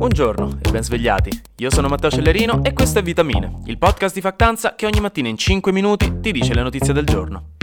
Buongiorno e ben svegliati. Io sono Matteo Cellerino e questo è Vitamine, il podcast di Factanza che ogni mattina in 5 minuti ti dice le notizie del giorno.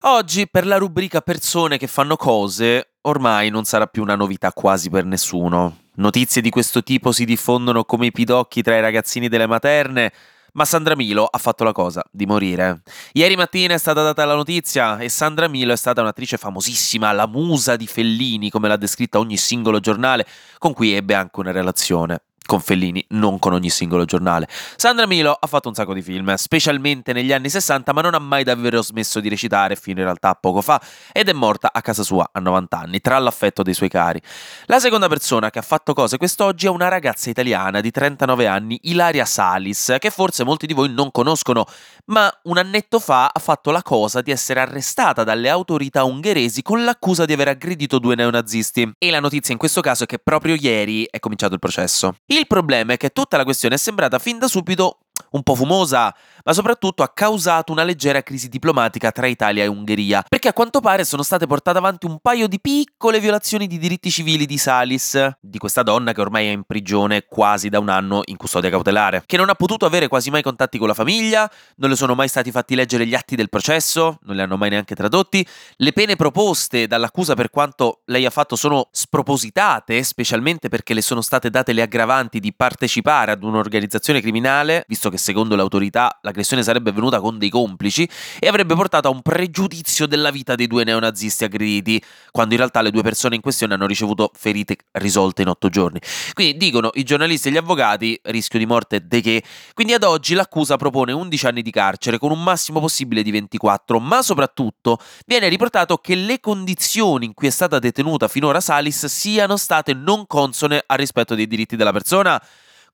Oggi per la rubrica persone che fanno cose ormai non sarà più una novità quasi per nessuno. Notizie di questo tipo si diffondono come i pidocchi tra i ragazzini delle materne ma Sandra Milo ha fatto la cosa di morire. Ieri mattina è stata data la notizia e Sandra Milo è stata un'attrice famosissima, la musa di Fellini, come l'ha descritta ogni singolo giornale, con cui ebbe anche una relazione con Fellini, non con ogni singolo giornale. Sandra Milo ha fatto un sacco di film, specialmente negli anni 60, ma non ha mai davvero smesso di recitare fino in realtà poco fa ed è morta a casa sua a 90 anni, tra l'affetto dei suoi cari. La seconda persona che ha fatto cose quest'oggi è una ragazza italiana di 39 anni, Ilaria Salis, che forse molti di voi non conoscono, ma un annetto fa ha fatto la cosa di essere arrestata dalle autorità ungheresi con l'accusa di aver aggredito due neonazisti. E la notizia in questo caso è che proprio ieri è cominciato il processo. Il problema è che tutta la questione è sembrata fin da subito un po' fumosa, ma soprattutto ha causato una leggera crisi diplomatica tra Italia e Ungheria, perché a quanto pare sono state portate avanti un paio di piccole violazioni di diritti civili di Salis, di questa donna che ormai è in prigione quasi da un anno in custodia cautelare, che non ha potuto avere quasi mai contatti con la famiglia, non le sono mai stati fatti leggere gli atti del processo, non li hanno mai neanche tradotti, le pene proposte dall'accusa per quanto lei ha fatto sono spropositate, specialmente perché le sono state date le aggravanti di partecipare ad un'organizzazione criminale, visto che secondo le autorità l'aggressione sarebbe avvenuta con dei complici e avrebbe portato a un pregiudizio della vita dei due neonazisti aggrediti, quando in realtà le due persone in questione hanno ricevuto ferite risolte in otto giorni. Quindi dicono i giornalisti e gli avvocati, rischio di morte de che. Quindi ad oggi l'accusa propone 11 anni di carcere con un massimo possibile di 24, ma soprattutto viene riportato che le condizioni in cui è stata detenuta finora Salis siano state non consone al rispetto dei diritti della persona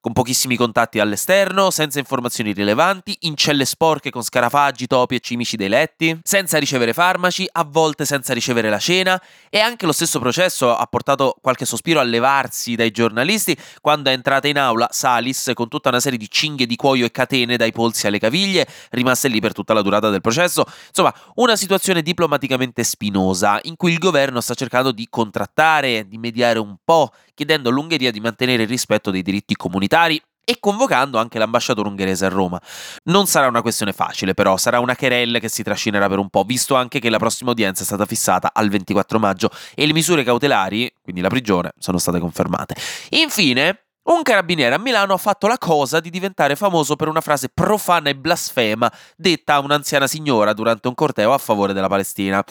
con pochissimi contatti all'esterno, senza informazioni rilevanti, in celle sporche con scarafaggi, topi e cimici dei letti, senza ricevere farmaci, a volte senza ricevere la cena e anche lo stesso processo ha portato qualche sospiro a levarsi dai giornalisti quando è entrata in aula Salis con tutta una serie di cinghie di cuoio e catene dai polsi alle caviglie, rimaste lì per tutta la durata del processo. Insomma, una situazione diplomaticamente spinosa in cui il governo sta cercando di contrattare, di mediare un po', chiedendo all'Ungheria di mantenere il rispetto dei diritti comunitari e convocando anche l'ambasciatore ungherese a Roma. Non sarà una questione facile, però, sarà una querella che si trascinerà per un po', visto anche che la prossima udienza è stata fissata al 24 maggio e le misure cautelari, quindi la prigione, sono state confermate. Infine, un carabiniere a Milano ha fatto la cosa di diventare famoso per una frase profana e blasfema detta a un'anziana signora durante un corteo a favore della Palestina.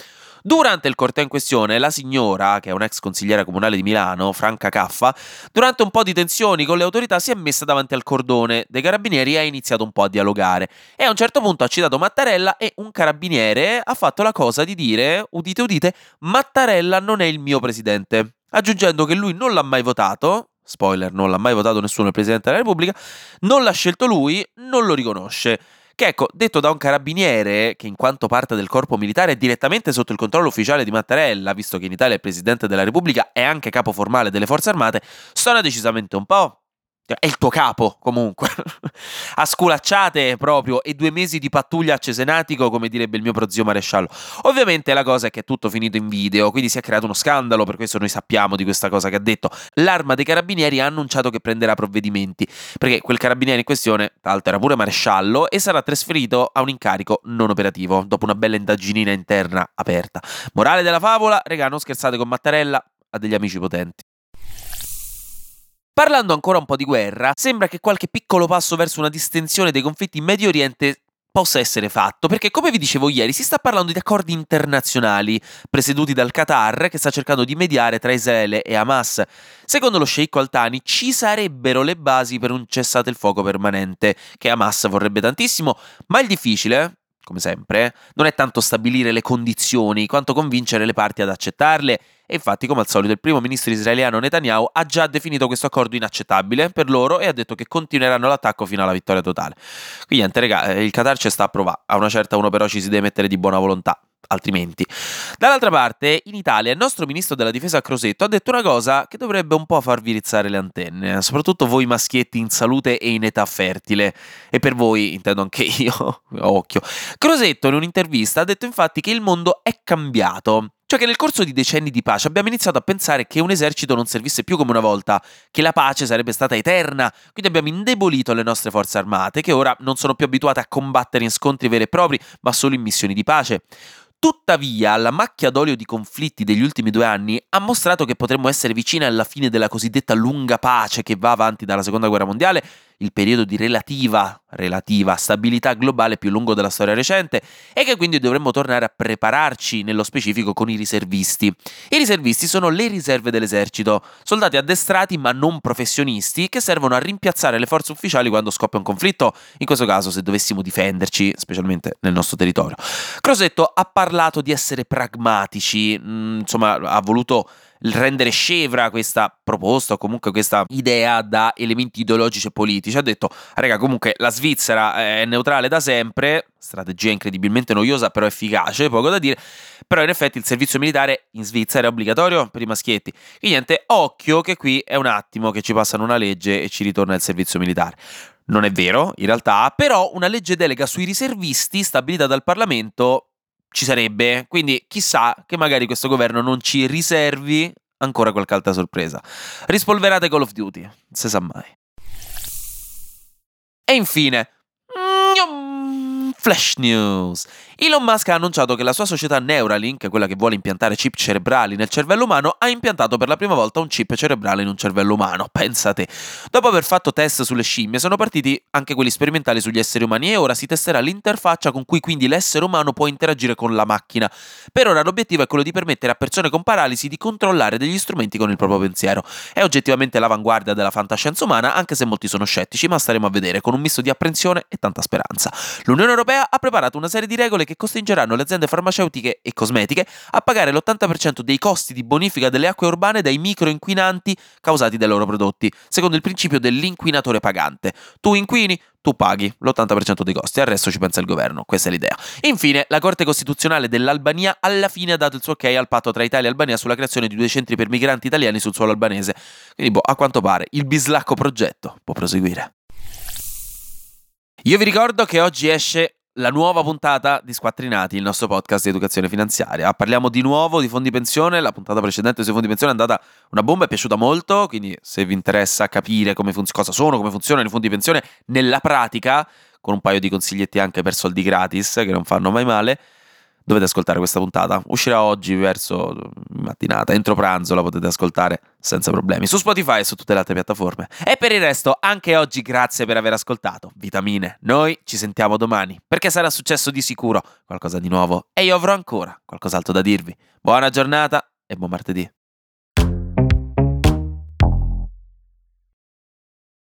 Durante il corteo in questione, la signora, che è un'ex consigliera comunale di Milano, Franca Caffa, durante un po' di tensioni con le autorità si è messa davanti al cordone dei carabinieri e ha iniziato un po' a dialogare. E a un certo punto ha citato Mattarella e un carabiniere ha fatto la cosa di dire, udite udite, Mattarella non è il mio presidente aggiungendo che lui non l'ha mai votato, spoiler, non l'ha mai votato nessuno il Presidente della Repubblica, non l'ha scelto lui, non lo riconosce. Che ecco, detto da un carabiniere che in quanto parte del corpo militare è direttamente sotto il controllo ufficiale di Mattarella, visto che in Italia il Presidente della Repubblica è anche capo formale delle forze armate, suona decisamente un po' È il tuo capo, comunque. a sculacciate proprio e due mesi di pattuglia a Cesenatico, come direbbe il mio prozio maresciallo. Ovviamente la cosa è che è tutto finito in video, quindi si è creato uno scandalo, per questo noi sappiamo di questa cosa che ha detto. L'arma dei carabinieri ha annunciato che prenderà provvedimenti, perché quel carabiniere in questione, tra l'altro era pure maresciallo, e sarà trasferito a un incarico non operativo, dopo una bella indaginina interna aperta. Morale della favola, regà, non scherzate con Mattarella, ha degli amici potenti. Parlando ancora un po' di guerra, sembra che qualche piccolo passo verso una distensione dei conflitti in Medio Oriente possa essere fatto, perché come vi dicevo ieri si sta parlando di accordi internazionali presieduti dal Qatar che sta cercando di mediare tra Israele e Hamas. Secondo lo sceicco Altani ci sarebbero le basi per un cessate il fuoco permanente, che Hamas vorrebbe tantissimo, ma il difficile, come sempre, non è tanto stabilire le condizioni quanto convincere le parti ad accettarle e infatti, come al solito, il primo ministro israeliano Netanyahu ha già definito questo accordo inaccettabile per loro e ha detto che continueranno l'attacco fino alla vittoria totale. Quindi, niente, raga, il Qatar ci sta a provare. A una certa uno però ci si deve mettere di buona volontà altrimenti. Dall'altra parte, in Italia, il nostro ministro della difesa Crosetto ha detto una cosa che dovrebbe un po' farvi rizzare le antenne, soprattutto voi maschietti in salute e in età fertile. E per voi, intendo anche io, occhio. Crosetto in un'intervista ha detto infatti che il mondo è cambiato Cioè che nel corso di decenni di pace abbiamo iniziato a pensare che un esercito non servisse più come una volta, che la pace sarebbe stata eterna, quindi abbiamo indebolito le nostre forze armate, che ora non sono più abituate a combattere in scontri veri e propri, ma solo in missioni di pace. Tuttavia, la macchia d'olio di conflitti degli ultimi due anni ha mostrato che potremmo essere vicini alla fine della cosiddetta lunga pace che va avanti dalla seconda guerra mondiale il periodo di relativa, relativa stabilità globale più lungo della storia recente e che quindi dovremmo tornare a prepararci nello specifico con i riservisti. I riservisti sono le riserve dell'esercito, soldati addestrati ma non professionisti che servono a rimpiazzare le forze ufficiali quando scoppia un conflitto, in questo caso se dovessimo difenderci, specialmente nel nostro territorio. Crosetto ha parlato di essere pragmatici, mm, insomma ha voluto rendere scevra questa proposta o comunque questa idea da elementi ideologici e politici. Ha detto, raga, comunque la Svizzera è neutrale da sempre, strategia incredibilmente noiosa però efficace, poco da dire, però in effetti il servizio militare in Svizzera è obbligatorio per i maschietti. Quindi niente, occhio che qui è un attimo che ci passano una legge e ci ritorna il servizio militare. Non è vero, in realtà, però una legge delega sui riservisti stabilita dal Parlamento ci sarebbe. Quindi chissà che magari questo governo non ci riservi ancora qualche altra sorpresa. Rispolverate Call of Duty, se sa mai. E infine, Flash News. Elon Musk ha annunciato che la sua società Neuralink, quella che vuole impiantare chip cerebrali nel cervello umano, ha impiantato per la prima volta un chip cerebrale in un cervello umano. Pensate. Dopo aver fatto test sulle scimmie, sono partiti anche quelli sperimentali sugli esseri umani e ora si testerà l'interfaccia con cui quindi l'essere umano può interagire con la macchina. Per ora l'obiettivo è quello di permettere a persone con paralisi di controllare degli strumenti con il proprio pensiero. È oggettivamente l'avanguardia della fantascienza umana, anche se molti sono scettici, ma staremo a vedere con un misto di apprensione e tanta speranza. L'Unione Europea Europea ha preparato una serie di regole che costringeranno le aziende farmaceutiche e cosmetiche a pagare l'80% dei costi di bonifica delle acque urbane dai microinquinanti causati dai loro prodotti, secondo il principio dell'inquinatore pagante. Tu inquini, tu paghi l'80% dei costi, al resto ci pensa il governo, questa è l'idea. Infine, la Corte Costituzionale dell'Albania alla fine ha dato il suo ok al patto tra Italia e Albania sulla creazione di due centri per migranti italiani sul suolo albanese. Quindi, boh, a quanto pare, il bislacco progetto può proseguire. Io vi ricordo che oggi esce la nuova puntata di Squattrinati, il nostro podcast di educazione finanziaria. Parliamo di nuovo di fondi pensione, la puntata precedente sui fondi pensione è andata una bomba, è piaciuta molto, quindi se vi interessa capire funz- cosa sono, come funzionano i fondi pensione nella pratica, con un paio di consiglietti anche per soldi gratis, che non fanno mai male, dovete ascoltare questa puntata. Uscirà oggi verso mattinata, entro pranzo la potete ascoltare senza problemi su Spotify e su tutte le altre piattaforme. E per il resto, anche oggi grazie per aver ascoltato. Vitamine, noi ci sentiamo domani, perché sarà successo di sicuro qualcosa di nuovo e io avrò ancora qualcos'altro da dirvi. Buona giornata e buon martedì.